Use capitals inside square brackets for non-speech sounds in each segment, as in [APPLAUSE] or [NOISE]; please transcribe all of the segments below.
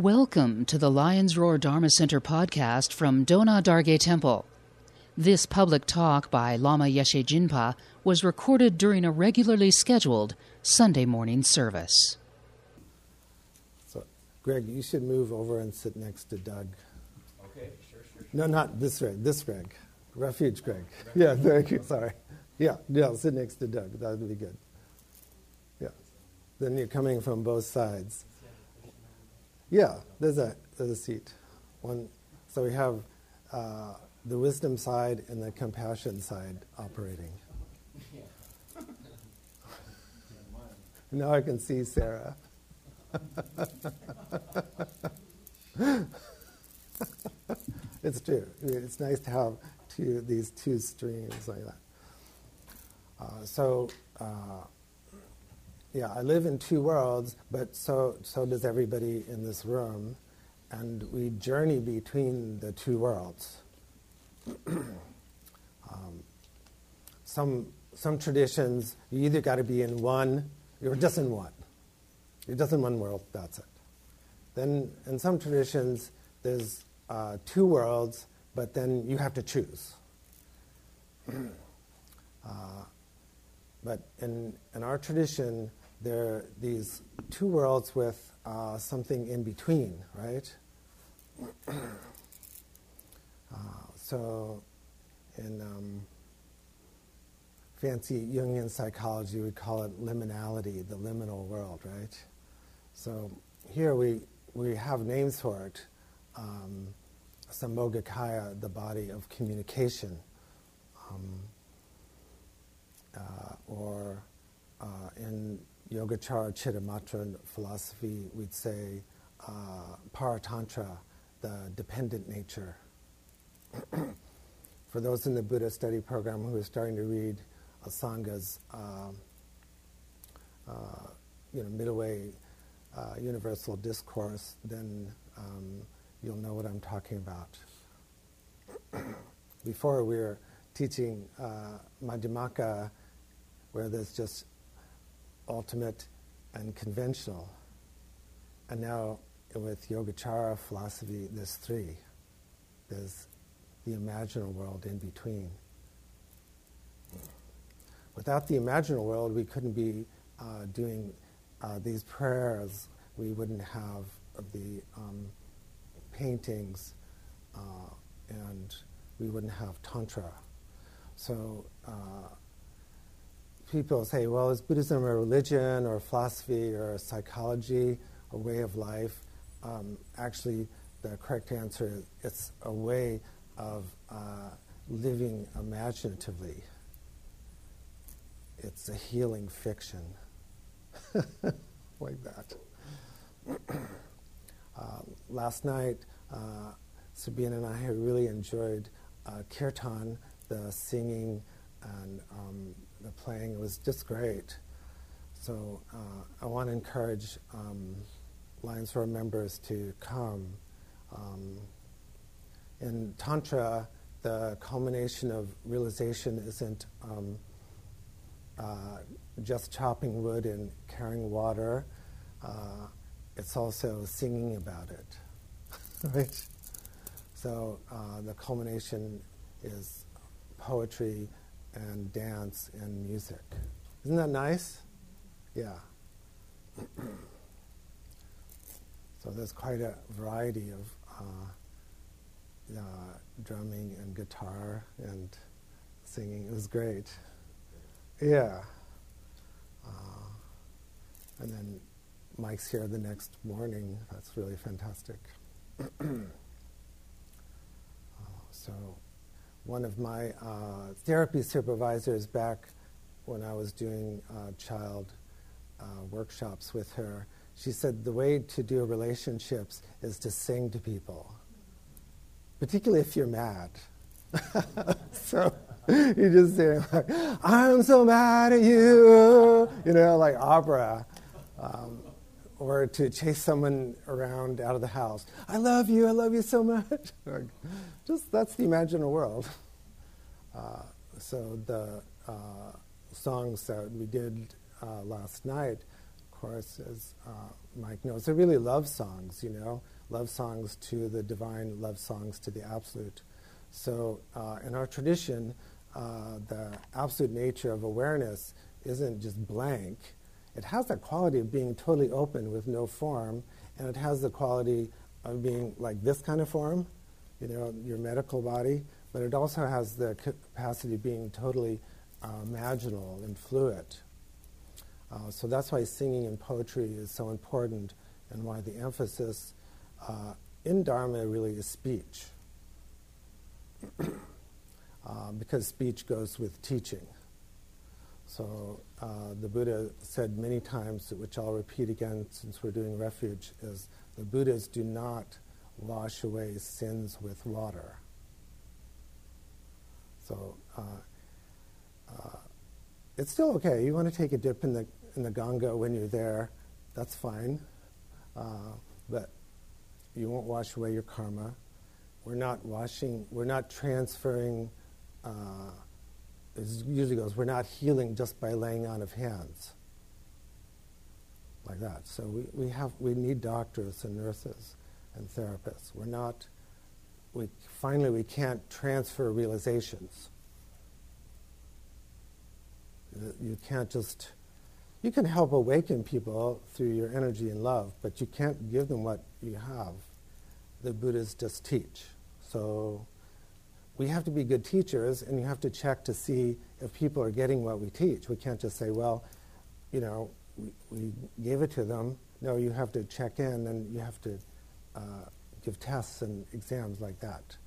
Welcome to the Lion's Roar Dharma Center podcast from Dona Dargay Temple. This public talk by Lama Yeshe Jinpa was recorded during a regularly scheduled Sunday morning service. So, Greg, you should move over and sit next to Doug. Okay, sure, sure. sure. No, not this Greg. This Greg, Refuge Greg. Yeah, thank you. Sorry. Yeah, yeah. Sit next to Doug. That would be good. Yeah. Then you're coming from both sides. Yeah, there's a there's a seat. One. So we have uh, the wisdom side and the compassion side operating. [LAUGHS] now I can see Sarah. [LAUGHS] it's true. It's nice to have two, these two streams like that. Uh, so, uh, yeah, I live in two worlds, but so, so does everybody in this room, and we journey between the two worlds. [CLEARS THROAT] um, some, some traditions, you either got to be in one, you're just in one. You're just in one world, that's it. Then, in some traditions, there's uh, two worlds, but then you have to choose. [CLEARS THROAT] uh, but in, in our tradition, there are these two worlds with uh, something in between, right? [CLEARS THROAT] uh, so, in um, fancy Jungian psychology, we call it liminality, the liminal world, right? So, here we, we have names for it. Um, Sambhogakaya, the body of communication. Um, uh, or uh, in Yogacara Chittamatra philosophy, we'd say uh, Paratantra, the dependent nature. [CLEARS THROAT] For those in the Buddha study program who are starting to read Asanga's um, uh, you know, middle way uh, universal discourse, then um, you'll know what I'm talking about. [CLEARS THROAT] Before we were teaching uh, Madhyamaka, where there's just ultimate and conventional. And now with Yogacara philosophy, there's three. There's the imaginal world in between. Without the imaginal world, we couldn't be uh, doing uh, these prayers. We wouldn't have the um, paintings, uh, and we wouldn't have Tantra. So uh, people say, well, is Buddhism a religion or a philosophy or a psychology or way of life? Um, actually, the correct answer is it's a way of uh, living imaginatively. It's a healing fiction, [LAUGHS] like that. [CLEARS THROAT] uh, last night, uh, Sabine and I really enjoyed uh, kirtan, the singing and um, the playing. Was just great. So uh, I want to encourage um, Lions Roar members to come. Um, in Tantra, the culmination of realization isn't um, uh, just chopping wood and carrying water. Uh, it's also singing about it, [LAUGHS] right? So uh, the culmination is poetry and dance and music. Isn't that nice? Yeah. so there's quite a variety of uh, uh, drumming and guitar and singing. It was great. Yeah. Uh, and then Mike's here the next morning. That's really fantastic. [CLEARS THROAT] Uh, so one of my uh, therapy supervisors back when I was doing uh, child uh, workshops with her, she said the way to do relationships is to sing to people, particularly if you're mad. [LAUGHS] so you just say, like, I'm so mad at you, you know, like opera. Um, or to chase someone around out of the house. I love you, I love you so much. [LAUGHS] Just that's the imaginal world. Uh, so the uh, songs that we did uh, last night, of course, as uh, Mike knows, they're really love songs, you know, love songs to the divine, love songs to the absolute. So, uh, in our tradition, uh, the absolute nature of awareness isn't just blank. It has the quality of being totally open with no form, and it has the quality of being like this kind of form, you know, your medical body, but it also has the capacity of being totally uh, imaginal and fluid. Uh, so that's why singing and poetry is so important, and why the emphasis uh, in Dharma really is speech. [CLEARS THROAT] Uh, because speech goes with teaching. So uh, the Buddha said many times, which I'll repeat again since we're doing refuge, is the Buddhas do not wash away sins with water. So uh, uh, it's still okay. You want to take a dip in the in the Ganga when you're there, that's fine. Uh, but you won't wash away your karma. We're not washing. We're not transferring. Usually goes. We're not healing just by laying on of hands. Like that. So we, we have we need doctors and nurses and therapists. We're not. We finally we can't transfer realizations. You can't just. You can help awaken people through your energy and love, but you can't give them what you have. The Buddhas just teach. So we have to be good teachers, and you have to check to see if people are getting what we teach. We can't just say, well, you know, we, we gave it to them. No, you have to check in, and you have to uh, give tests and exams like that.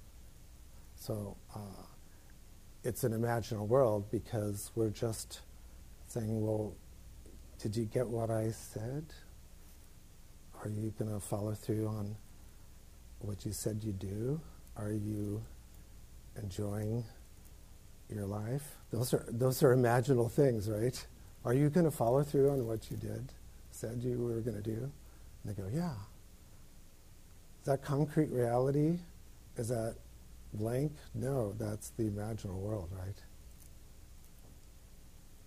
So uh, it's an imaginal world because we're just saying, well, did you get what I said? Are you going to follow through on what you said you do? Are you enjoying your life? Those are, those are imaginal things, right? Are you going to follow through on what you did, said you were going to do? And they go, yeah. Is that concrete reality? Is that blank? No, that's the imaginal world, right?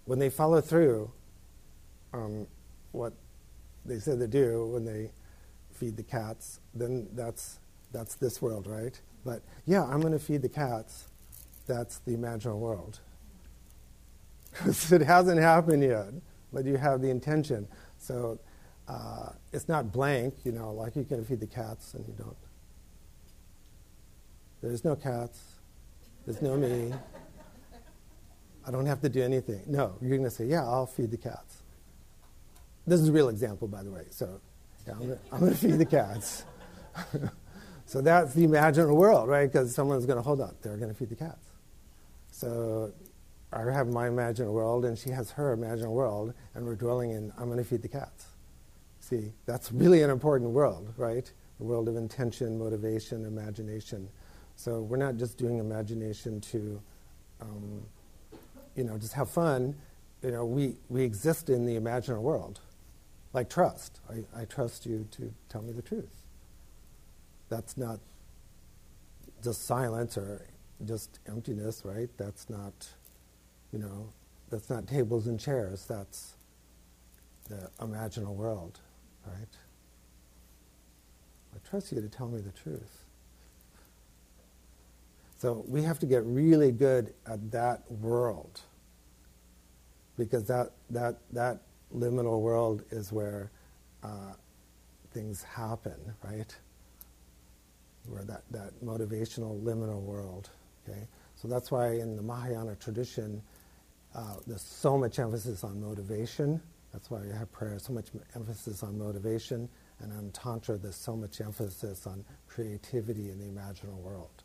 When they follow through on what they said they do when they feed the cats, then that's, that's this world, right? But yeah, I'm going to feed the cats. That's the imaginal world. [LAUGHS] It hasn't happened yet, but you have the intention. So uh, it's not blank, you know, like you can feed the cats and you don't. There's no cats. There's no me. I don't have to do anything. No, you're going to say, yeah, I'll feed the cats. This is a real example, by the way. So yeah, I'm going to feed the cats. [LAUGHS] so that's the imaginary world, right? Because someone's going to hold up. They're going to feed the cats. So I have my imaginary world, and she has her imaginary world, and we're dwelling in, I'm going to feed the cats. See, that's really an important world, right? The world of intention, motivation, imagination. So we're not just doing imagination to, um, you know, just have fun. You know, we, we exist in the imaginary world, like trust. I, I trust you to tell me the truth. That's not just silence or just emptiness, right? That's not, you know, that's not tables and chairs. That's the imaginal world, right? I trust you to tell me the truth. So we have to get really good at that world because that, that, that liminal world is where uh, things happen, right? Where that, that motivational liminal world, okay? So that's why in the Mahayana tradition, uh, there's so much emphasis on motivation. That's why I have prayer, so much emphasis on motivation. And on Tantra, there's so much emphasis on creativity in the imaginal world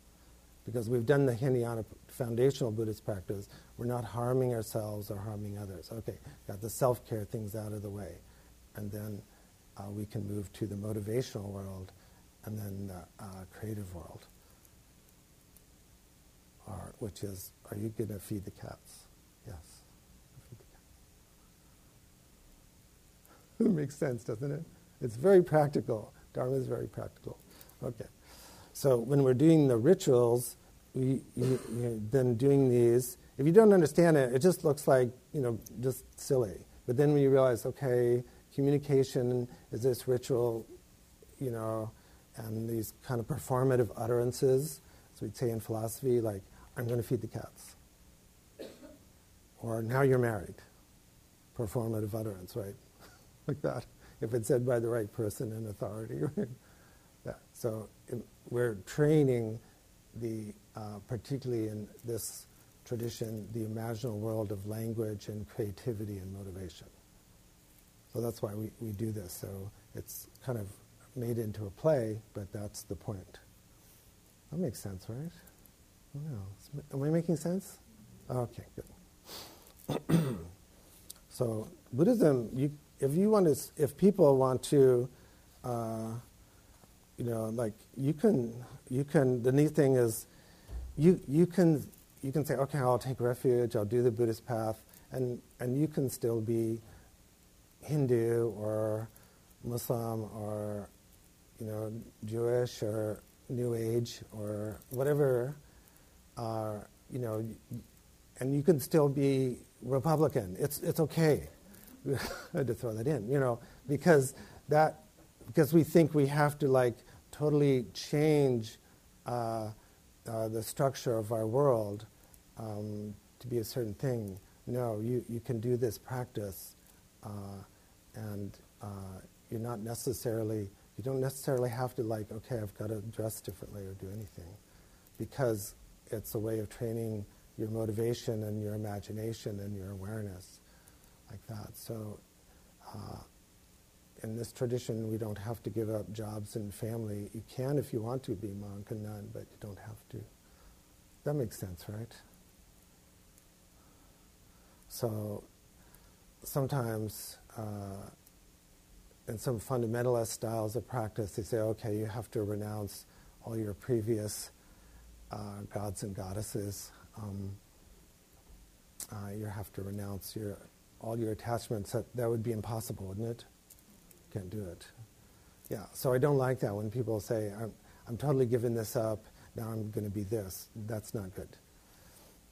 because we've done the Hinayana foundational Buddhist practice, we're not harming ourselves or harming others. Okay, got the self care things out of the way. And then uh, we can move to the motivational world and then the uh, creative world, or, which is are you going to feed the cats? Yes. Feed the cats. [LAUGHS] it makes sense, doesn't it? It's very practical. Dharma is very practical. Okay. So when we're doing the rituals, we, you, you, then doing these, if you don't understand it, it just looks like, you know, just silly. But then when you realize, okay, communication is this ritual, you know, and these kind of performative utterances. So we'd say in philosophy, like, I'm going to feed the cats. Or now you're married. Performative utterance, right? [LAUGHS] like that. If it's said by the right person in authority, [LAUGHS] right? Yeah. So it, we're training the, uh, particularly in this tradition, the imaginal world of language and creativity and motivation. So that's why we, we do this. So it's kind of made into a play, but that's the point. That makes sense, right? No. Am I making sense? Okay, good. [CLEARS THROAT] so Buddhism, you, if you want to, if people want to, uh, you know, like you can, you can. The neat thing is, you you can you can say, okay, I'll take refuge, I'll do the Buddhist path, and and you can still be Hindu or Muslim or you know Jewish or New Age or whatever, uh, you know, and you can still be Republican. It's it's okay. [LAUGHS] To throw that in, you know, because that because we think we have to like totally change uh, uh, the structure of our world um, to be a certain thing. No, you, you can do this practice uh, and uh, you're not necessarily, you don't necessarily have to like, okay, I've got to dress differently or do anything because it's a way of training your motivation and your imagination and your awareness like that. So uh, in this tradition, we don't have to give up jobs and family. You can if you want to be monk and nun, but you don't have to. That makes sense, right? So sometimes uh, in some fundamentalist styles of practice, they say, okay, you have to renounce all your previous uh, gods and goddesses. Um, uh, you have to renounce your all your attachments. That, that would be impossible, wouldn't it? Can't do it. Yeah, so I don't like that when people say, I'm, I'm totally giving this up, now I'm going to be this. That's not good.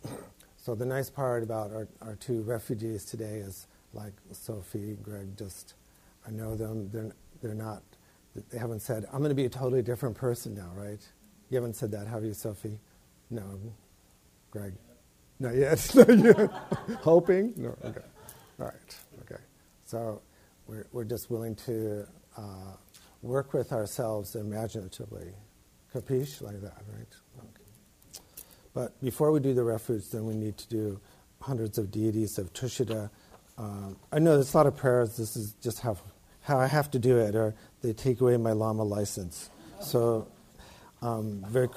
[CLEARS THROAT] so the nice part about our, our two refugees today is like Sophie, Greg, just, I know them, they're, they're not, they haven't said, I'm going to be a totally different person now, right? You haven't said that, have you, Sophie? No. Greg? Not yet. [LAUGHS] Not yet. [LAUGHS] Hoping? No. Okay. All right. Okay. So we're, we're just willing to uh, work with ourselves imaginatively. Capiche? Like that, right? Okay. But before we do the refuge, then we need to do hundreds of deities of Tushita. Um, I know there's a lot of prayers. This is just how, how I have to do it, or they take away my Lama license. So, um, very.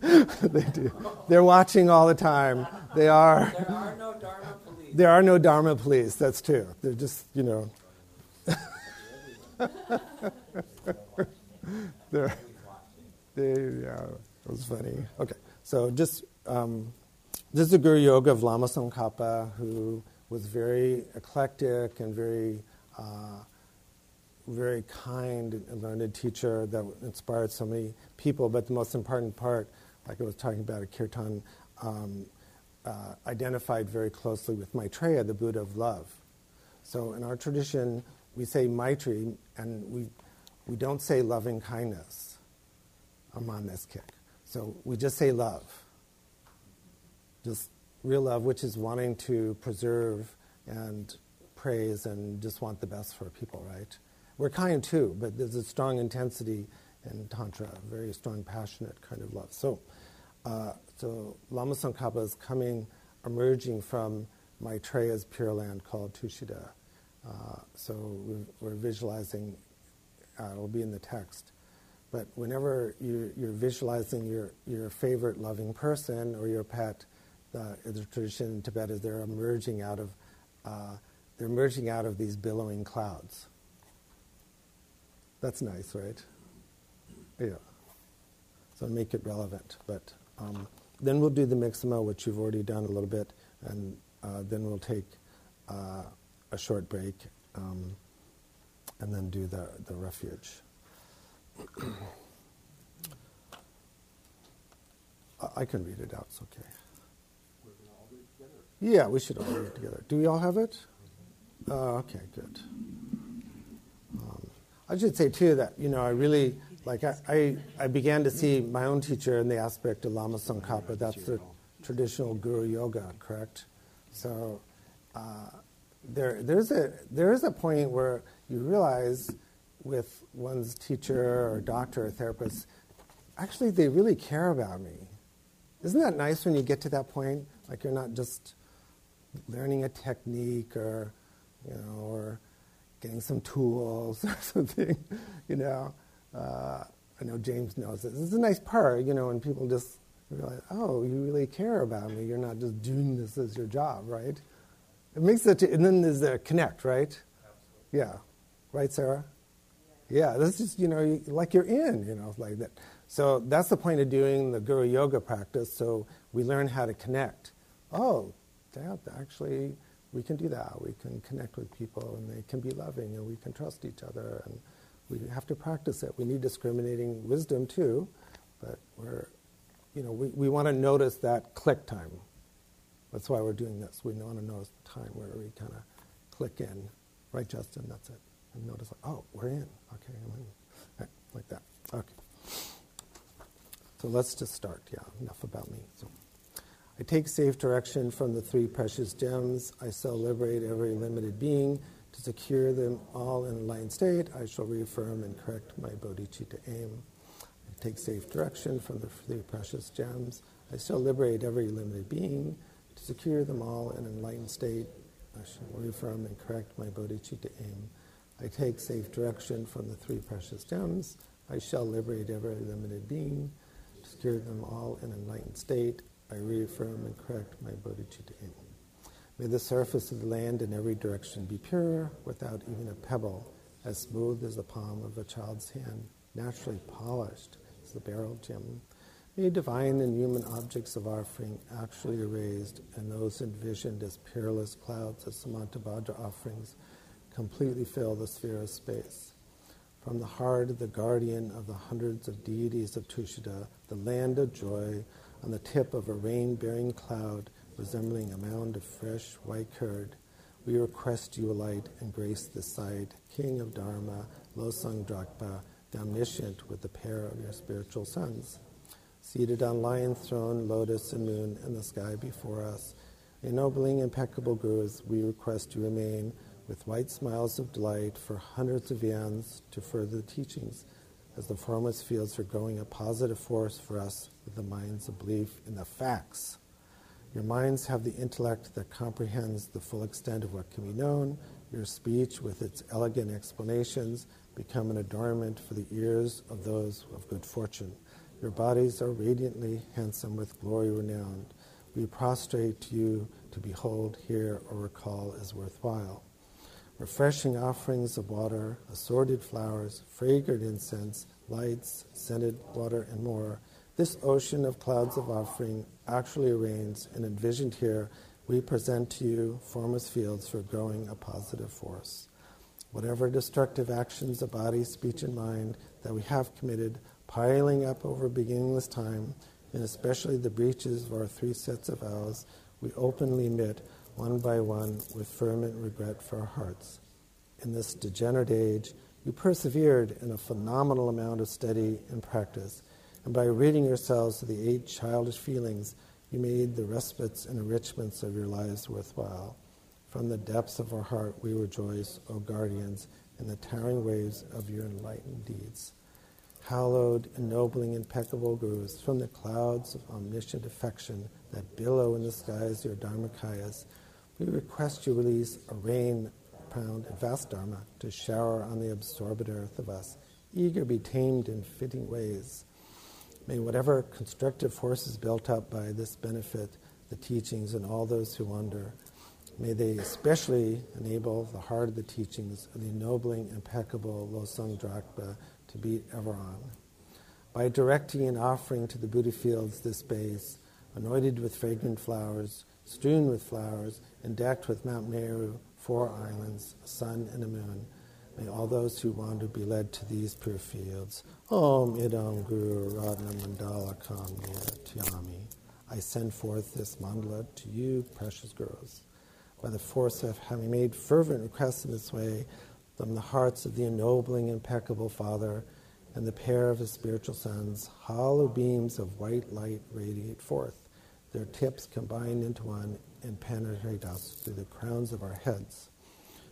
[LAUGHS] they do. They're watching all the time. They are. There are no Dharma police. There are no Dharma police. That's true. They're just, you know, [LAUGHS] there, they, yeah, it was funny. Okay, so just um, this is the Guru Yoga of Lama Tsongkhapa, who was very eclectic and very, uh, very kind and learned teacher that inspired so many people. But the most important part, like I was talking about at Kirtan, um, uh, identified very closely with Maitreya, the Buddha of love. So in our tradition, we say Maitri, and we, we don't say loving kindness. I'm on this kick. So we just say love. Just real love, which is wanting to preserve and praise and just want the best for people, right? We're kind too, but there's a strong intensity in Tantra, very strong, passionate kind of love. So, uh, so Lama Tsongkhapa is coming, emerging from Maitreya's pure land called Tushita. Uh, so we're, visualizing, uh, it'll be in the text. But whenever you're, you're, visualizing your, your favorite loving person or your pet, the, the tradition in Tibet is they're emerging out of uh, they're emerging out of these billowing clouds. That's nice, right? Yeah. So make it relevant. But um, then we'll do the Migtsema, which you've already done a little bit, and uh, then we'll take uh, a short break um, and then do the, the refuge. [CLEARS THROAT] I can read it out, it's okay. Yeah, we should all read it together. Do we all have it? Uh, okay, good. I should say too that you know I really like I, I, I began to see my own teacher in the aspect of Lama Tsongkhapa. That's the traditional Guru Yoga, correct? So uh, there there's a there is a point where you realize with one's teacher or doctor or therapist, actually they really care about me. Isn't that nice when you get to that point? Like you're not just learning a technique or you know or getting some tools [LAUGHS] or something, you know. Uh, I know James knows this. Is a nice part, you know, when people just realize, oh, you really care about me. You're not just doing this as your job, right? It makes it, and then there's the connect, right? Absolutely. Yeah. Right, Sarah? Yeah, This is you know, you, like you're in, you know, like that. So that's the point of doing the Guru Yoga practice. So we learn how to connect. Oh, that actually we can do that. We can connect with people and they can be loving and we can trust each other and we have to practice it. We need discriminating wisdom too, but we're, you know, we, we want to notice that click time. That's why we're doing this. We want to notice the time where we kind of click in. Right, Justin? That's it. And notice, like, oh, we're in. Okay, I'm in. Right, like that. Okay. So let's just start. Yeah, enough about me. So. I take safe direction from the three precious gems. I shall liberate every limited being. To secure them all in a line state, I shall reaffirm and correct my bodhicitta aim. I take safe direction from the three precious gems. I shall liberate every limited being. To secure them all in enlightened state, I shall reaffirm and correct my bodhicitta aim. I take safe direction from the three precious gems. I shall liberate every limited being. To secure them all in enlightened state, I reaffirm and correct my bodhicitta aim. May the surface of the land in every direction be pure, without even a pebble, as smooth as the palm of a child's hand, naturally polished as the beryl gem. May divine and human objects of offering actually erased, and those envisioned as peerless clouds as Samantabhadra offerings completely fill the sphere of space. From the heart of the guardian of the hundreds of deities of Tushita, the land of joy, on the tip of a rain bearing cloud resembling a mound of fresh white curd, we request you alight and grace this side, King of Dharma, Losang Drakpa, the omniscient with the pair of your spiritual sons. Seated on lion's throne, lotus and moon, and the sky before us, ennobling impeccable gurus, we request you remain with white smiles of delight for hundreds of yans to further the teachings as the formless fields are growing a positive force for us with the minds of belief in the facts. Your minds have the intellect that comprehends the full extent of what can be known. Your speech, with its elegant explanations, become an adornment for the ears of those of good fortune. Your bodies are radiantly handsome with glory renowned. We prostrate to you to behold, hear, or recall as worthwhile refreshing offerings of water, assorted flowers, fragrant incense, lights, scented water, and more. This ocean of clouds of offering actually arranged and envisioned here, we present to you formless fields for growing a positive force. Whatever destructive actions of body, speech, and mind that we have committed, piling up over beginningless time, and especially the breaches of our three sets of vows, we openly admit one by one with fervent regret for our hearts. In this degenerate age, you persevered in a phenomenal amount of study and practice, and by ridding yourselves of the eight childish feelings, you made the respites and enrichments of your lives worthwhile. From the depths of our heart, we rejoice, O guardians, in the towering waves of your enlightened deeds. Hallowed, ennobling, impeccable gurus, from the clouds of omniscient affection that billow in the skies your dharmakayas, we request you release a rain pound and vast dharma to shower on the absorbed earth of us, eager to be tamed in fitting ways. May whatever constructive forces built up by this benefit the teachings and all those who wander, may they especially enable the heart of the teachings of the ennobling, impeccable Losang Drakpa to beat ever on. By directing and offering to the Buddha fields this base, anointed with fragrant flowers, strewn with flowers, and decked with Mount Meru, four islands, a sun and a moon. May all those who wander be led to these pure fields. Om idam guru radna mandala kamya. I send forth this mandala to you, precious girls. By the force of having made fervent requests in this way, from the hearts of the ennobling, impeccable Father and the pair of his spiritual sons, hollow beams of white light radiate forth. Their tips combine into one and penetrate us through the crowns of our heads.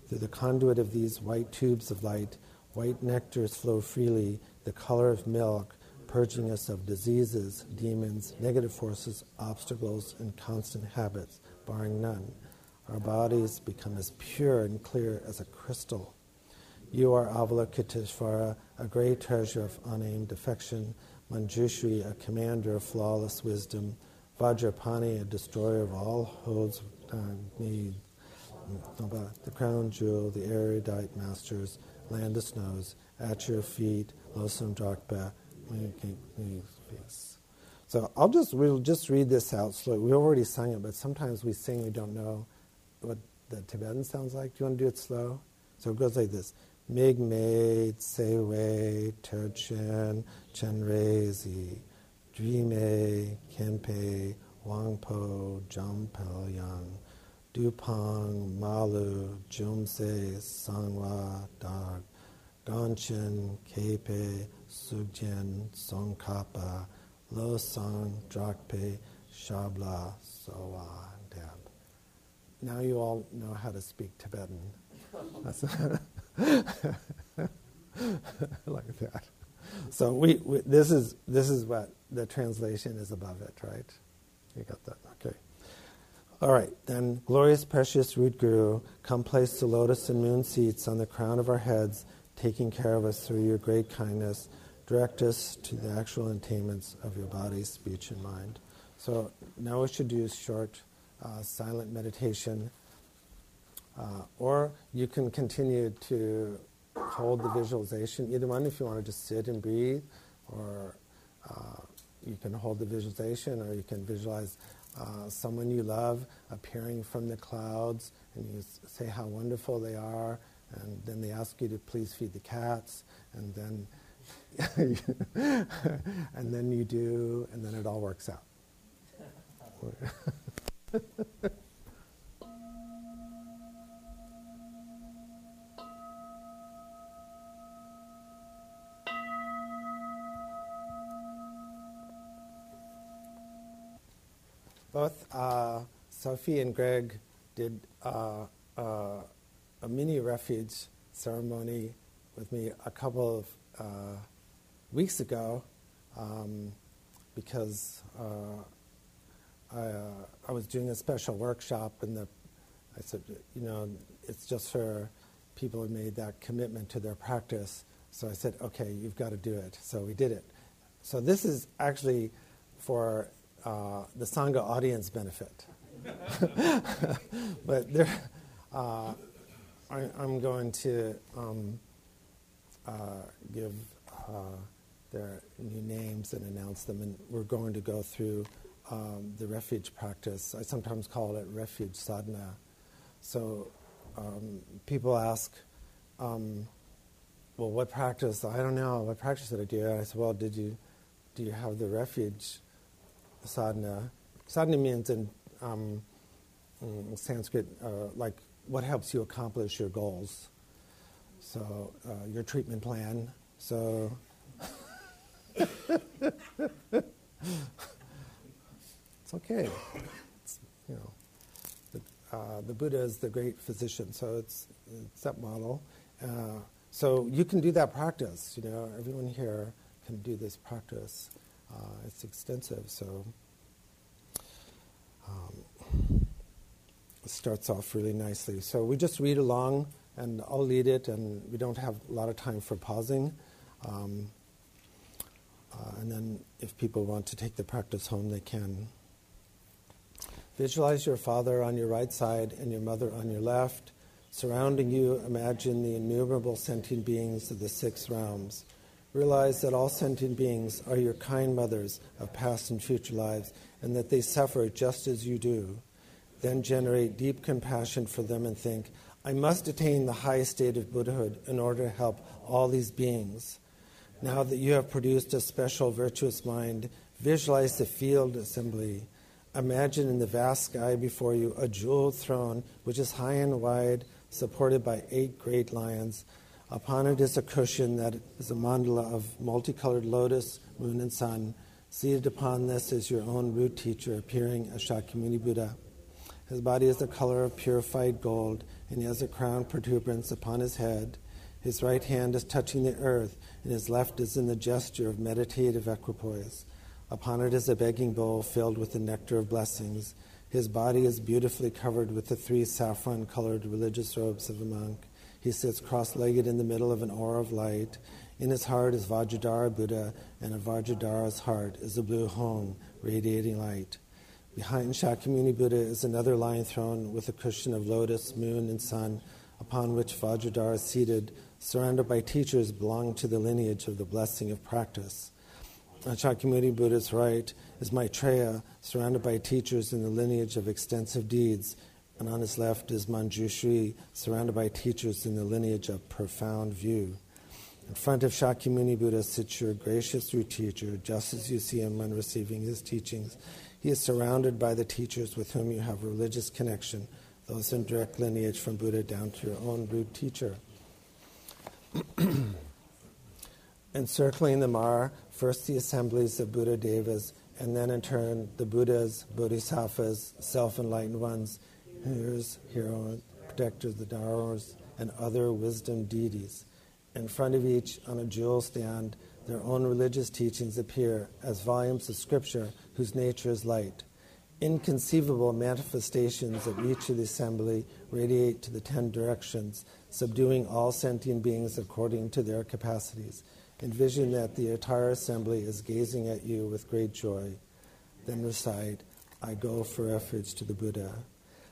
Through the conduit of these white tubes of light, white nectars flow freely, the color of milk, purging us of diseases, demons, negative forces, obstacles, and constant habits, barring none. Our bodies become as pure and clear as a crystal. You are Avalokiteshvara, a great treasure of unaimed affection, Manjushri, a commander of flawless wisdom, Vajrapani, a destroyer of all holds of uh, need, the crown jewel, the erudite masters, land of snows, at your feet, Losang Drakpa, so I'll just we'll just read this out slowly. We already sung it, but sometimes we sing we don't know what the Tibetan sounds like. Do you want to do it slow? So it goes like this: Mig made Sewe Terchen Chenrezi Dreame Kempe Wangpo Jampel Yang Dupang Malu Jumse Sangwa Dag Ganchen Kepe Sugjen Songkapa Lo Sang Drakpe Shabla Sowa Deb. Now you all know how to speak Tibetan. [LAUGHS] [LAUGHS] like that. So we, we, this is this is what the translation is above it, right? You got that? Okay. All right, then, glorious, precious root guru, come place the lotus and moon seats on the crown of our heads, taking care of us through your great kindness. Direct us to the actual attainments of your body, speech, and mind. So now we should do a short uh, silent meditation. Uh, or you can continue to hold the visualization, either one if you want to just sit and breathe, or uh, you can hold the visualization, or you can visualize uh, someone you love appearing from the clouds, and you say how wonderful they are, and then they ask you to please feed the cats, and then [LAUGHS] and then you do, and then it all works out. [LAUGHS] both uh, Sophie and Greg did uh, uh, a mini refuge ceremony with me a couple of uh, weeks ago um, because uh, I, uh, I, was doing a special workshop and the, I said, you know, it's just for people who made that commitment to their practice. So I said, okay, you've got to do it. So we did it. So this is actually for uh, the Sangha audience benefit. [LAUGHS] but there, uh, I, am going to um, uh, give uh, their new names and announce them, and we're going to go through um, the refuge practice. I sometimes call it refuge sadhana. So um, people ask, um, well, what practice? I don't know. What practice did I do? I said, well, did you do you have the refuge sadhana. Sadhana means in um, Sanskrit, uh, like what helps you accomplish your goals. So uh, your treatment plan. So. it's okay. It's, you know, the, uh, the, Buddha is the great physician, so it's, it's that model. Uh, so you can do that practice. You know, everyone here can do this practice. Uh, it's extensive, so um, it starts off really nicely. So we just read along, and I'll lead it, and we don't have a lot of time for pausing. Um, uh, and then if people want to take the practice home, they can. Visualize your father on your right side and your mother on your left. Surrounding you, imagine the innumerable sentient beings of the six realms. Realize that all sentient beings are your kind mothers of past and future lives, and that they suffer just as you do. Then generate deep compassion for them and think, I must attain the highest state of Buddhahood in order to help all these beings. Now that you have produced a special virtuous mind, visualize the field assembly. Imagine in the vast sky before you a jeweled throne which is high and wide, supported by eight great lions. Upon it is a cushion that is a mandala of multicolored lotus, moon, and sun. Seated upon this is your own root teacher appearing as Shakyamuni Buddha. His body is the color of purified gold, and he has a crown protuberance upon his head. His right hand is touching the earth, and his left is in the gesture of meditative equipoise. Upon it is a begging bowl filled with the nectar of blessings. His body is beautifully covered with the three saffron colored religious robes of a monk. He sits cross legged in the middle of an aura of light. In his heart is Vajradhara Buddha, and in Vajradhara's heart is a blue home radiating light. Behind Shakyamuni Buddha is another lion throne with a cushion of lotus, moon, and sun, upon which Vajradhara is seated, surrounded by teachers belonging to the lineage of the blessing of practice. On Shakyamuni Buddha's right is Maitreya, surrounded by teachers in the lineage of extensive deeds, and on his left is Manjushri, surrounded by teachers in the lineage of profound view. In front of Shakyamuni Buddha sits your gracious root teacher, just as you see him when receiving his teachings. He is surrounded by the teachers with whom you have religious connection, those in direct lineage from Buddha down to your own root teacher. [CLEARS THROAT] Encircling them are first the assemblies of Buddha Devas, and then in turn the Buddhas, Bodhisattvas, self enlightened ones, heroes, heroes, protectors, the Dharmas, and other wisdom deities. In front of each, on a jewel stand, their own religious teachings appear as volumes of scripture whose nature is light. Inconceivable manifestations of each of the assembly radiate to the ten directions, subduing all sentient beings according to their capacities. Envision that the entire assembly is gazing at you with great joy. Then recite, I go for refuge to the Buddha.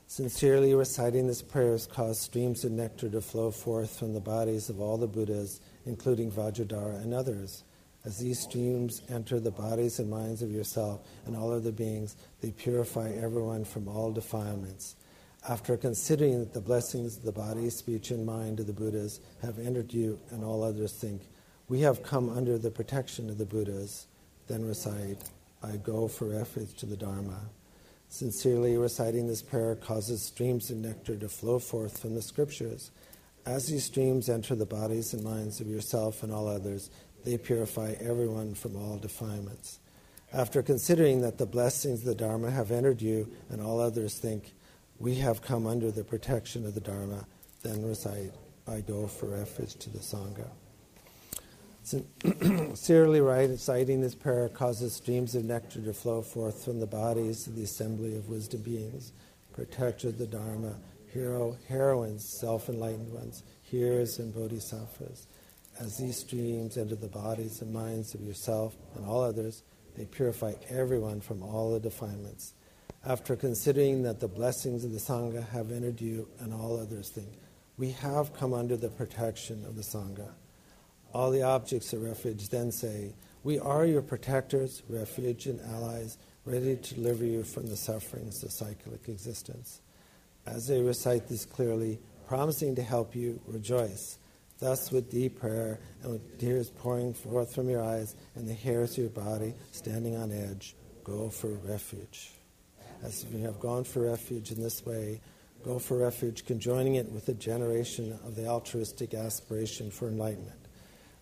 Sincerely reciting this prayer has caused streams of nectar to flow forth from the bodies of all the Buddhas, including Vajradhara and others. As these streams enter the bodies and minds of yourself and all other beings, they purify everyone from all defilements. After considering that the blessings of the body, speech, and mind of the Buddhas have entered you and all others think, we have come under the protection of the Buddhas, then recite, I go for refuge to the Dharma. Sincerely reciting this prayer causes streams of nectar to flow forth from the scriptures. As these streams enter the bodies and minds of yourself and all others, they purify everyone from all defilements. After considering that the blessings of the Dharma have entered you and all others think, we have come under the protection of the Dharma, then recite, I go for refuge to the Sangha. Sincerely right, reciting this prayer causes streams of nectar to flow forth from the bodies of the assembly of wisdom beings, protectors of the Dharma, hero, heroines, self enlightened ones, hearers, and bodhisattvas. As these streams enter the bodies and minds of yourself and all others, they purify everyone from all the defilements. After considering that the blessings of the Sangha have entered you and all others think, we have come under the protection of the Sangha. All the objects of refuge then say, We are your protectors, refuge, and allies, ready to deliver you from the sufferings of cyclic existence. As they recite this clearly, promising to help you, rejoice. Thus, with deep prayer and with tears pouring forth from your eyes and the hairs of your body standing on edge, go for refuge. As you have gone for refuge in this way, go for refuge, conjoining it with the generation of the altruistic aspiration for enlightenment.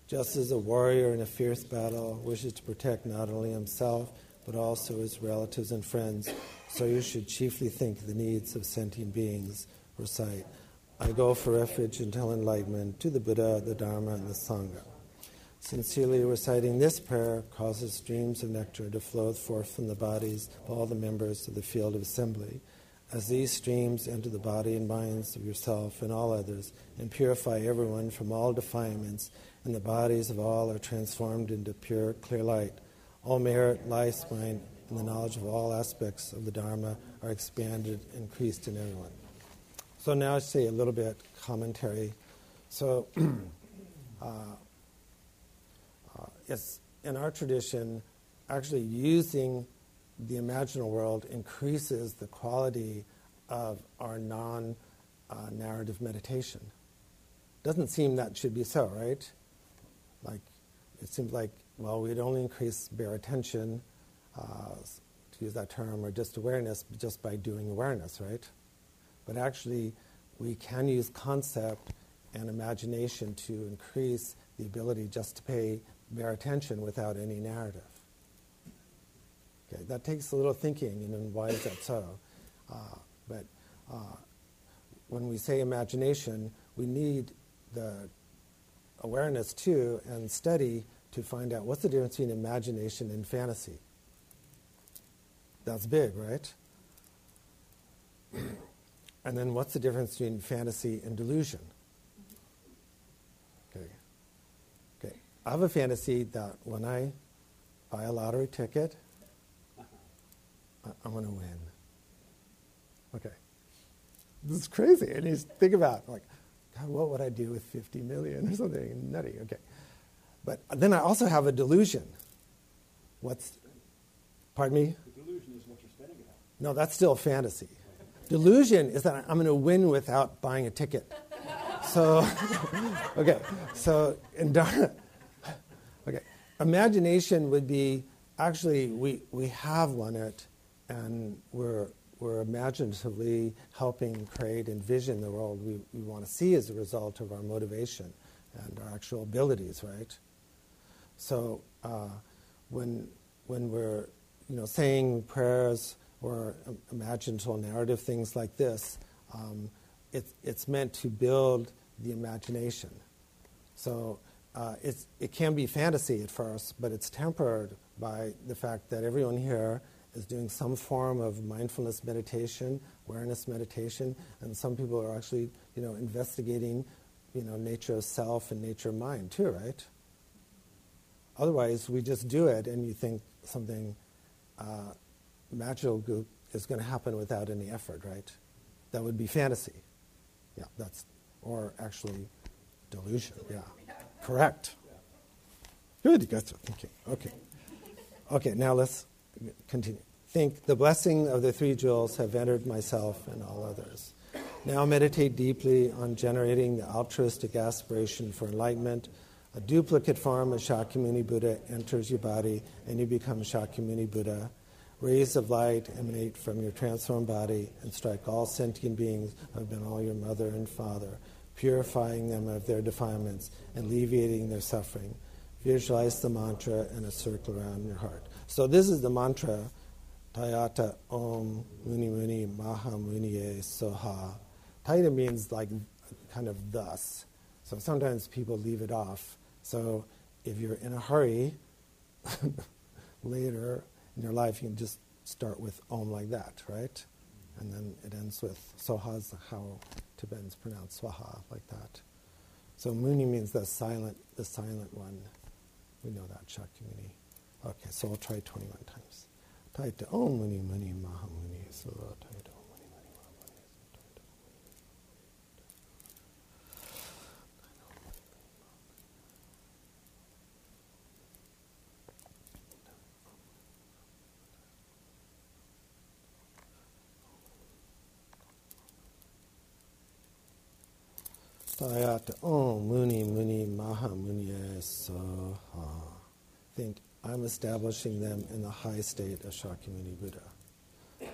Just as a warrior in a fierce battle wishes to protect not only himself, but also his relatives and friends, so you should chiefly think the needs of sentient beings. Recite, I go for refuge until enlightenment to the Buddha, the Dharma, and the Sangha. Sincerely reciting this prayer causes streams of nectar to flow forth from the bodies of all the members of the field of assembly. As these streams enter the body and minds of yourself and all others and purify everyone from all defilements, and the bodies of all are transformed into pure, clear light. All merit, life, mind, and the knowledge of all aspects of the Dharma are expanded, increased in everyone. So now I say a little bit commentary. So, [CLEARS THROAT] uh, uh, in our tradition, actually using the imaginal world increases the quality of our non uh, meditation. Doesn't seem that should be so, right? Like it seems like well we'd only increase bare attention uh, to use that term or just awareness just by doing awareness right but actually we can use concept and imagination to increase the ability just to pay bare attention without any narrative. Okay, that takes a little thinking, and why is that so? Uh, but uh, when we say imagination, we need the awareness too and study to find out what's the difference between imagination and fantasy. That's big, right? [CLEARS THROAT] and then what's the difference between fantasy and delusion? Okay. Okay. I have a fantasy that when I buy a lottery ticket, I'm going to win. Okay. This is crazy. And you think about, like, God, what would I do with 50 million or something nutty? Okay. But then I also have a delusion. What's, pardon me? The delusion is what you're spending it on. No, that's still fantasy. Delusion is that I'm going to win without buying a ticket. So, [LAUGHS] okay, so in [LAUGHS] Dharma, okay, imagination would be actually we, we have won it and we're, we're imaginatively helping create and vision the world we, we want to see as a result of our motivation and our actual abilities, right? So uh, when, when we're you know, saying prayers or imaginative narrative things like this, um, it, it's meant to build the imagination. So uh, it can be fantasy at first, but it's tempered by the fact that everyone here is doing some form of mindfulness meditation, awareness meditation, and some people are actually, you know, investigating, you know, nature of self and nature of mind too, right? Otherwise, we just do it, and you think something uh, magical is going to happen without any effort, right? That would be fantasy. Yeah, that's or actually delusion. Yeah, correct. Good, you guys are thinking. Okay. Okay, now let's continue. Think the blessing of the three jewels have entered myself and all others. Now meditate deeply on generating the altruistic aspiration for enlightenment. A duplicate form of Shakyamuni Buddha enters your body and you become Shakyamuni Buddha. Rays of light emanate from your transformed body and strike all sentient beings who have been all your mother and father, purifying them of their defilements and alleviating their suffering. Visualize the mantra in a circle around your heart. So this is the mantra, Tayata Om Muni Muni Maha Muniye Soha. Tayata means like kind of thus. So sometimes people leave it off. So if you're in a hurry [LAUGHS] later in your life, you can just start with Om like that, right? And then it ends with Soha is how Tibetans pronounce Swaha, like that. So Muni means the silent, the silent one. We know that, Shakyamuni. Okay, so I'll try 21 times. Tayata Om Muni Muni Mahamuni Sula Tayata Om Muni Muni Mahamuni Tayata Om Muni Muni Mahamuni Soha. Think I'm establishing them in the high state of Shakyamuni Buddha. Right.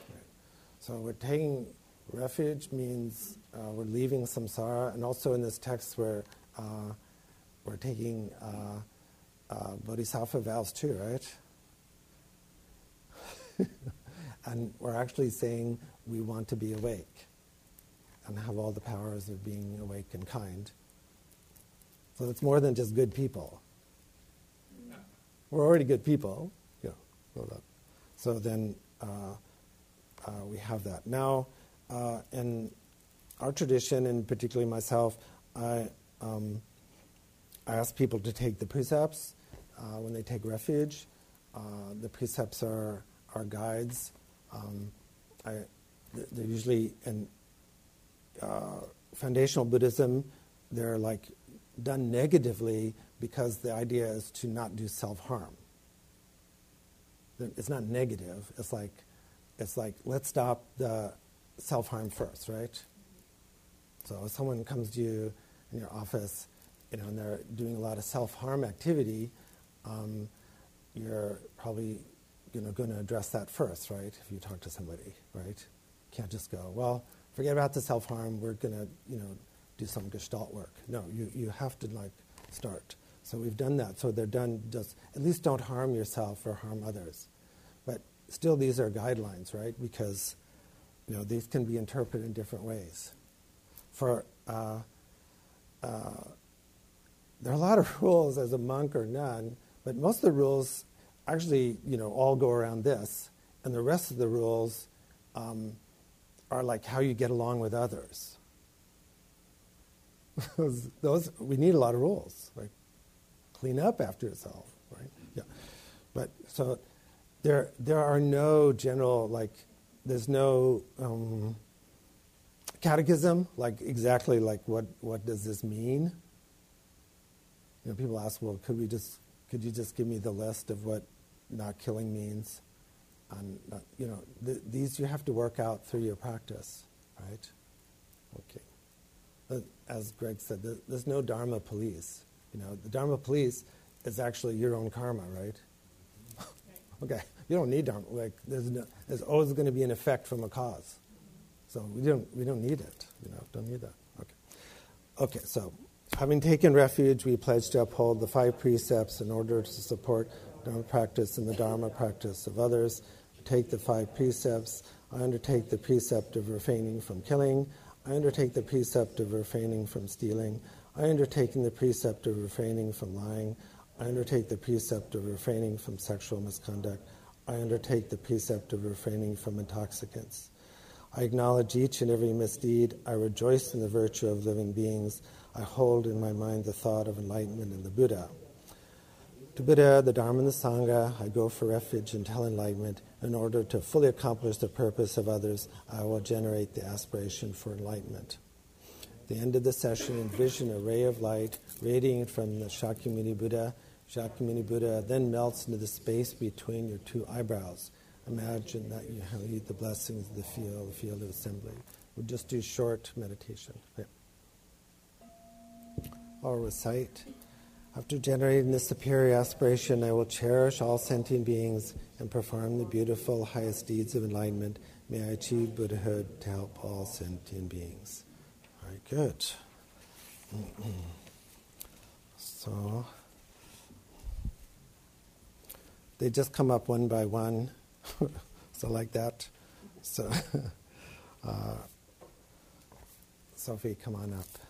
So we're taking refuge means uh, we're leaving samsara, and also in this text we're, uh, we're taking uh, uh bodhisattva vows too, right? [LAUGHS] and we're actually saying we want to be awake and have all the powers of being awake and kind. So it's more than just good people. We're already good people. Yeah, so then uh, uh, we have that. Now, uh, in our tradition, and particularly myself, I, um, I ask people to take the precepts uh, when they take refuge. Uh, the precepts are our guides. Um, I, they're usually in uh, foundational Buddhism. They're like done negatively because the idea is to not do self harm. It's not negative. It's like, it's like let's stop the self harm first, right? So if someone comes to you in your office, you know, and they're doing a lot of self harm activity, um, you're probably you know going to address that first, right? If you talk to somebody, right? Can't just go well. forget about the self harm. We're going to, you know, do some gestalt work. No, you, you have to like start. So we've done that. So they're done just, at least don't harm yourself or harm others. But still, these are guidelines, right? Because, you know, these can be interpreted in different ways. For, uh, uh, there are a lot of [LAUGHS] rules as a monk or nun, but most of the rules actually, you know, all go around this, and the rest of the rules um, are like how you get along with others. [LAUGHS] Those we need a lot of rules, like clean up after yourself, right? Yeah, but so there there are no general like there's no um, catechism like exactly like what what does this mean? You know, people ask, well, could we just could you just give me the list of what not killing means? And not, you know, th- these you have to work out through your practice, right? Okay as Greg said, there's no Dharma police. You know, the Dharma police is actually your own karma, right? [LAUGHS] okay, you don't need Dharma. Like, there's, no, there's always going to be an effect from a cause. So we don't, we don't need it. You know, don't need that. Okay. Okay, so having taken refuge, we pledge to uphold the five precepts in order to support Dharma practice and the Dharma practice of others. Take the five precepts. I undertake the precept of refraining from killing. I undertake the precept of refraining from stealing. I undertake the precept of refraining from lying. I undertake the precept of refraining from sexual misconduct. I undertake the precept of refraining from intoxicants. I acknowledge each and every misdeed. I rejoice in the virtue of living beings. I hold in my mind the thought of enlightenment in the Buddha. To Buddha, the Dharma, and the Sangha, I go for refuge until enlightenment. In order to fully accomplish the purpose of others, I will generate the aspiration for enlightenment. The end of the session, envision a ray of light radiating from the Shakyamuni Buddha. Shakyamuni Buddha then melts into the space between your two eyebrows. Imagine that you lead the blessings of the field, the field of assembly. We'll just do short meditation. Okay. I'll recite. After generating this superior aspiration, I will cherish all sentient beings and perform the beautiful highest deeds of enlightenment. May I achieve Buddhahood to help all sentient beings. Good. So, they just come up one by one, [LAUGHS] so like that. So, [LAUGHS] uh, Sophie, come on up.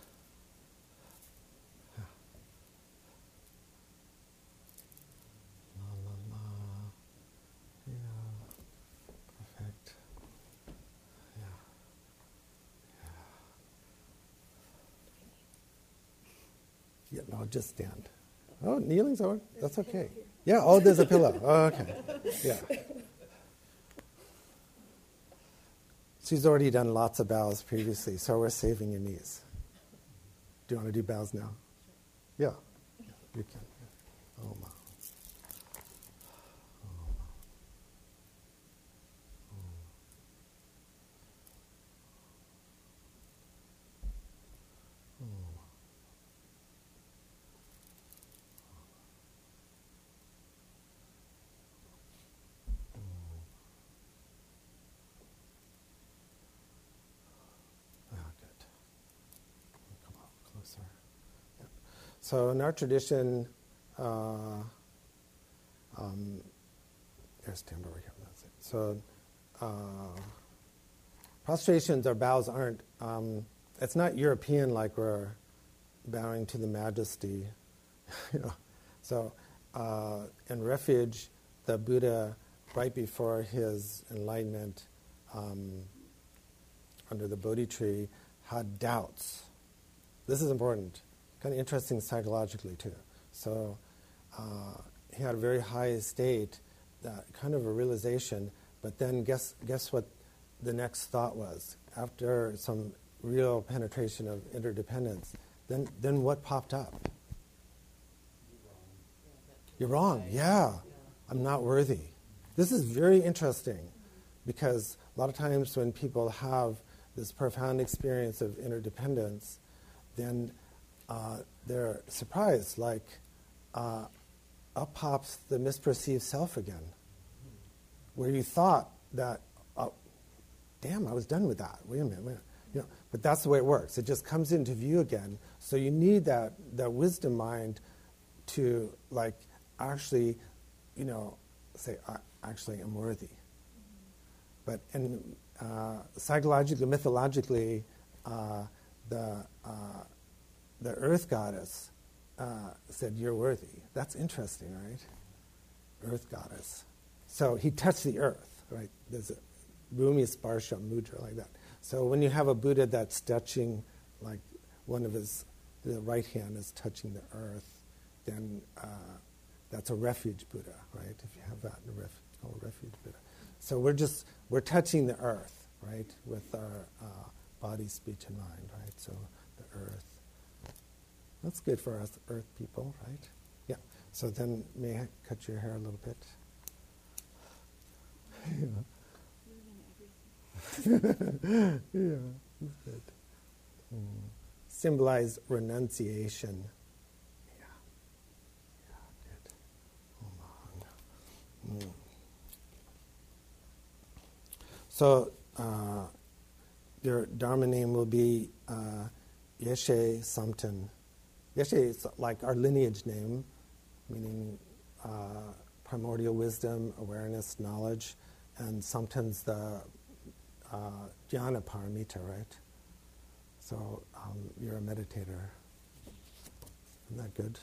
Yeah, no, just stand. Oh, kneeling's over. That's okay. Yeah. Oh, there's a pillow. Oh, okay. Yeah. She's already done lots of bows previously, so we're saving your knees. Do you want to do bows now? Yeah. You can. Oh my. So in our tradition, uh, um, stand over here. That's it. So uh, prostrations or bows aren't. Um, it's not European like we're bowing to the majesty. [LAUGHS] you know. So uh, in refuge, the Buddha, right before his enlightenment, um, under the Bodhi tree, had doubts. This is important kind of interesting psychologically too. So uh, he had a very high state, uh, kind of a realization. But then guess guess what the next thought was after some real penetration of interdependence. Then then what popped up? You're wrong. Yeah, I'm not worthy. This is very interesting because a lot of times when people have this profound experience of interdependence, then uh, they're surprised, like uh, up pops the misperceived self again, where you thought that, oh, damn, I was done with that. Wait a minute, wait a minute. You know, but that's the way it works. It just comes into view again. So you need that, that wisdom mind to like actually, you know, say, I actually, I'm worthy. But and uh, psychologically, mythologically, uh, the uh, the earth goddess uh, said, "You're worthy." That's interesting, right? Earth goddess. So he touched the earth, right? There's a Bhumi Sparsha Mudra like that. So when you have a Buddha that's touching, like one of his, the right hand is touching the earth, then uh, that's a refuge Buddha, right? If you have that, a ref, called refuge Buddha. So we're just we're touching the earth, right, with our uh, body, speech, and mind, right? So the earth. That's good for us earth people, right? Yeah. So then, may I cut your hair a little bit? [LAUGHS] [LAUGHS] yeah, that's good. Mm. Symbolize renunciation. Yeah. Yeah, good. Mm. So, uh, your Dharma name will be uh, Yeshe Samten. Yeshe is like our lineage name, meaning uh, primordial wisdom, awareness, knowledge, and sometimes the uh, jnana paramita, right? So um, you're a meditator. Isn't that good?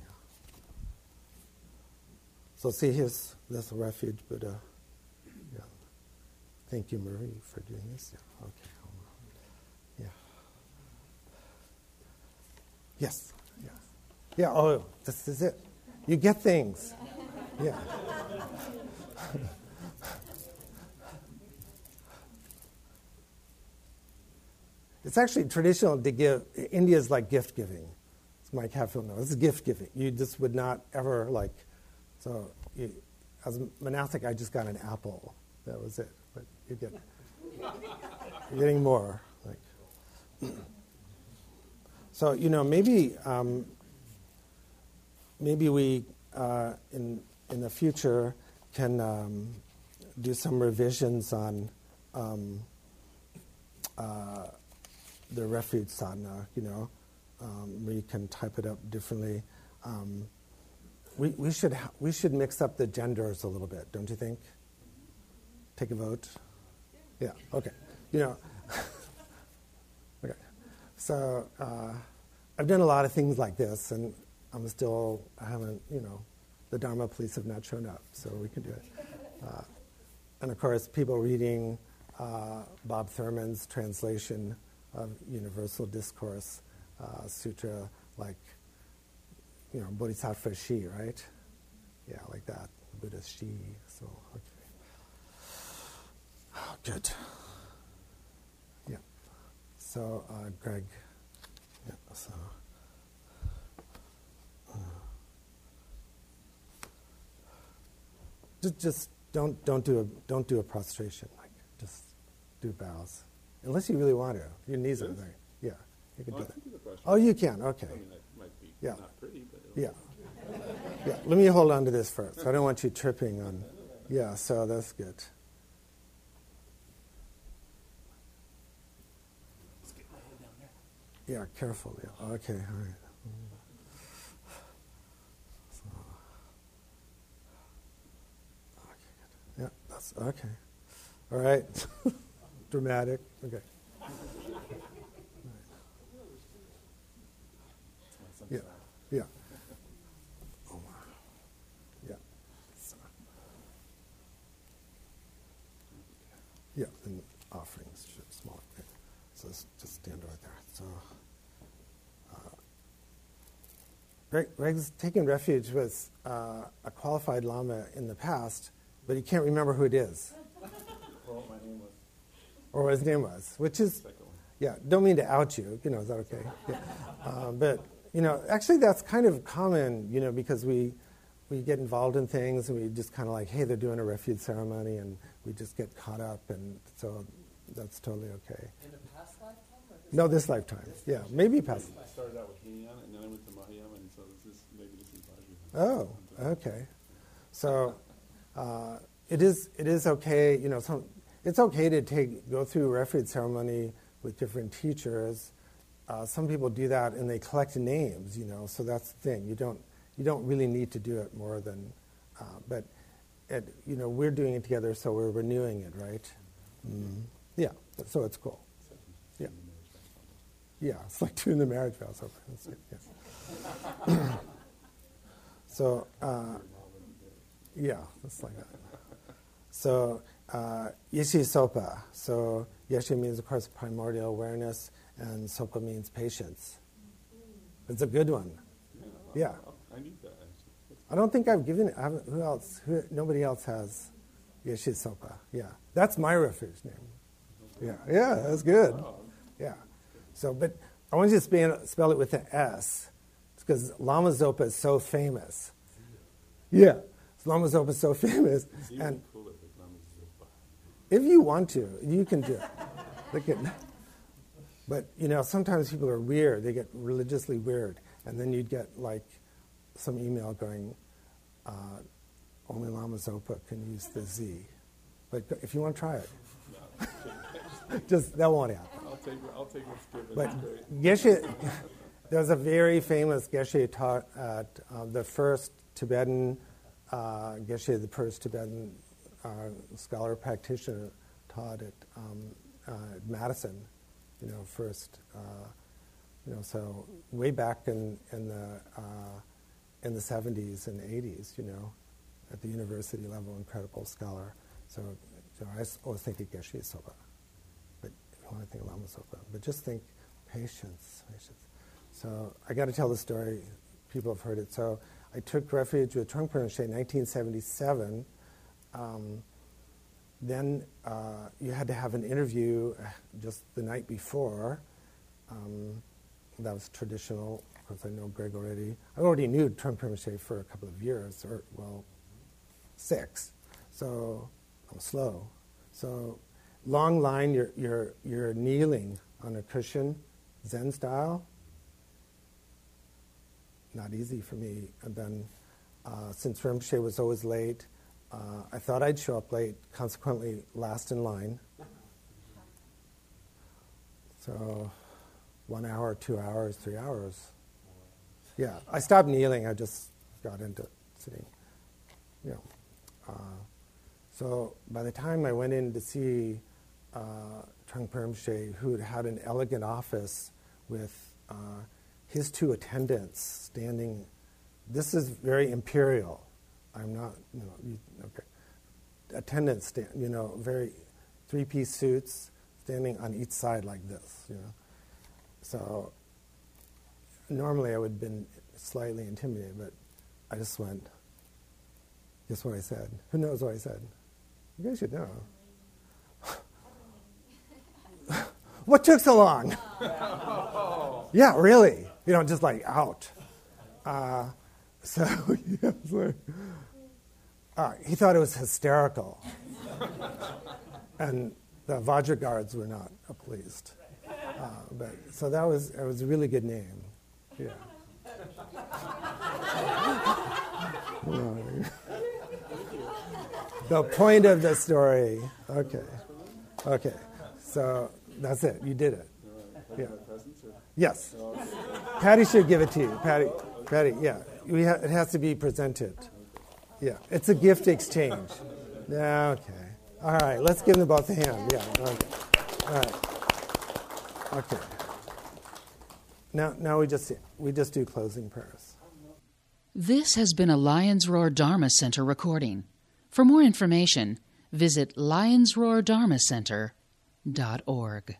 Yeah. So see, here's this refuge Buddha. Yeah. Thank you, Marie, for doing this. Yeah. Okay. Yes. Yeah. Yeah. Oh, this is it. You get things. Yeah. [LAUGHS] It's actually traditional to give, India is like gift giving. It's Mike Hatfield knows. It's gift giving. You just would not ever like, so you, as a monastic, I just got an apple. That was it. But you get, [LAUGHS] you're getting more. Like, [CLEARS THROAT] so you know maybe um, maybe we uh, in in the future can um, do some revisions on. Um, uh, the refuge sadhana, you know, um, you can type it up differently. Um, we, we, should ha- we should mix up the genders a little bit, don't you think? Take a vote? Yeah, okay. You know. So uh, I've done a lot of things like this, and I'm still, I haven't, you know, the Dharma police have not shown up, so we can do it. Uh, and of course, people reading uh, Bob Thurman's translation of universal discourse uh, sutra, like you know Bodhisattva Shi, right? Yeah, like that. Buddha Shi. So okay. Oh, good. So uh, Greg. Yeah. So. Uh, just, just don't don't do a don't do a prostration. Like just do bows. Unless you really want to. Your knees are there. Yeah, you can oh, do that. Oh, you can. Okay. I mean, that might be yeah. not pretty, but yeah. yeah. Let me hold on to this first. I don't want you tripping on. [LAUGHS] Yeah. So that's good. Yeah, careful. Yeah. Okay. All right. So, okay. Good. Yeah. That's okay. All right. [LAUGHS] Dramatic. Okay. Yeah. Yeah. Oh, yeah. Yeah, and offerings, small. So just stand right there. So, uh, Greg, Greg's taking refuge with uh, a qualified lama in the past, but he can't remember who it is. Well, my name was. Or what his name was, which is, yeah, don't mean to out you, you know, is that okay? Yeah. Uh, but you know, actually that's kind of common, you know, because we, we get involved in things and we just kind of like, hey, they're doing a refuge ceremony and we just get caught up and so that's totally okay. In the past lifetime? Or this no, this lifetime. This yeah, maybe past. I started out with Hinayan and then I went to Mahayana and so this is, maybe this is Oh, okay. So uh, it is it is okay, you know, some, it's okay to take go through refuge ceremony with different teachers. Uh, some people do that and they collect names, you know. So that's the thing. You don't you don't really need to do it more than, uh, but, you know, we're doing it together, so we're renewing it, right? Mm-hmm. Yeah. So it's cool. Yeah. Yeah, it's like doing the marriage vows. Yes. [LAUGHS] so, uh, yeah, it's like that. So, uh, Yeshe Sopa. So, Yeshe means, of course, primordial awareness, and Sopa means patience. It's a good one. Yeah. I need that. I don't think I've given it. I who else? Who, nobody else has Yeshe Sopa. Yeah. That's my refuge name. Yeah. Yeah, that's good. Yeah. So, but I want you to spell it with an S. It's because Lama Zopa is so famous. Yeah. Lama Zopa is so [LAUGHS] famous. And if you want to, you can do it. Look but, you know, sometimes people are weird. They get religiously weird. And then you'd get, like, some email going, uh, only Lama Zopa can use the Z. But if you want to try it, [LAUGHS] just that won't happen. I'll take, I'll take what's given. But Geshe, there's a very famous Geshe taught at uh, the first Tibetan, uh, Geshe, the first Tibetan uh, scholar practitioner, taught at, um, uh, Madison, you know, first, uh, you know, so way back in, in the uh, in the 70s and 80s, you know, at the university level, incredible scholar. So, so I always think of Geshe Sopa, but want to think Lama Sopa, but just think patience, patience. So I got to tell the story. People have heard it. So I took refuge with Trungpa Rinpoche in 1977. Um, then uh, you had to have an interview uh, just the night before. Um, that was traditional Of course, I know Greg already. I already knew Trungpa Rinpoche for a couple of years, or, well, six. So I'm slow. So long line, you're, you're, you're kneeling on a cushion, Zen style. Not easy for me. And then, uh, since Rinpoche was always late, uh, I thought I'd show up late, consequently, last in line. So, one hour, two hours, three hours. Yeah, I stopped kneeling. I just got into sitting. You know, uh, so by the time I went in to see uh, Trungpa Rinpoche, who had had an elegant office with uh, his two attendants standing, this is very imperial. I'm not, you know, you, okay. Attendants, stand, you know, very three-piece suits, standing on each side like this, you know. So normally I would have been slightly intimidated, but I just went, guess what I said? Who knows what I said? You guys should know. [LAUGHS] what took so long? [LAUGHS] yeah, really. You know, just like out. Uh, so [LAUGHS] like, uh, he thought it was hysterical. and the Vajra guards were not pleased. Uh, but, so that was, it was a really good name. Yeah. [LAUGHS] the point of the story. Okay. Okay. So that's it. You did it. Yeah. Yes. Patty should give it to you. Patty. Patty. Yeah. Ha- it has to be presented. Yeah. It's a gift exchange. Yeah. Okay. All right. Let's give them both a hand. Yeah. Okay. All right. Okay. Now, now we just we just do closing prayers. This has been a Lions Roar Dharma Center recording. For more information, visit lionsroardharmacenter.org.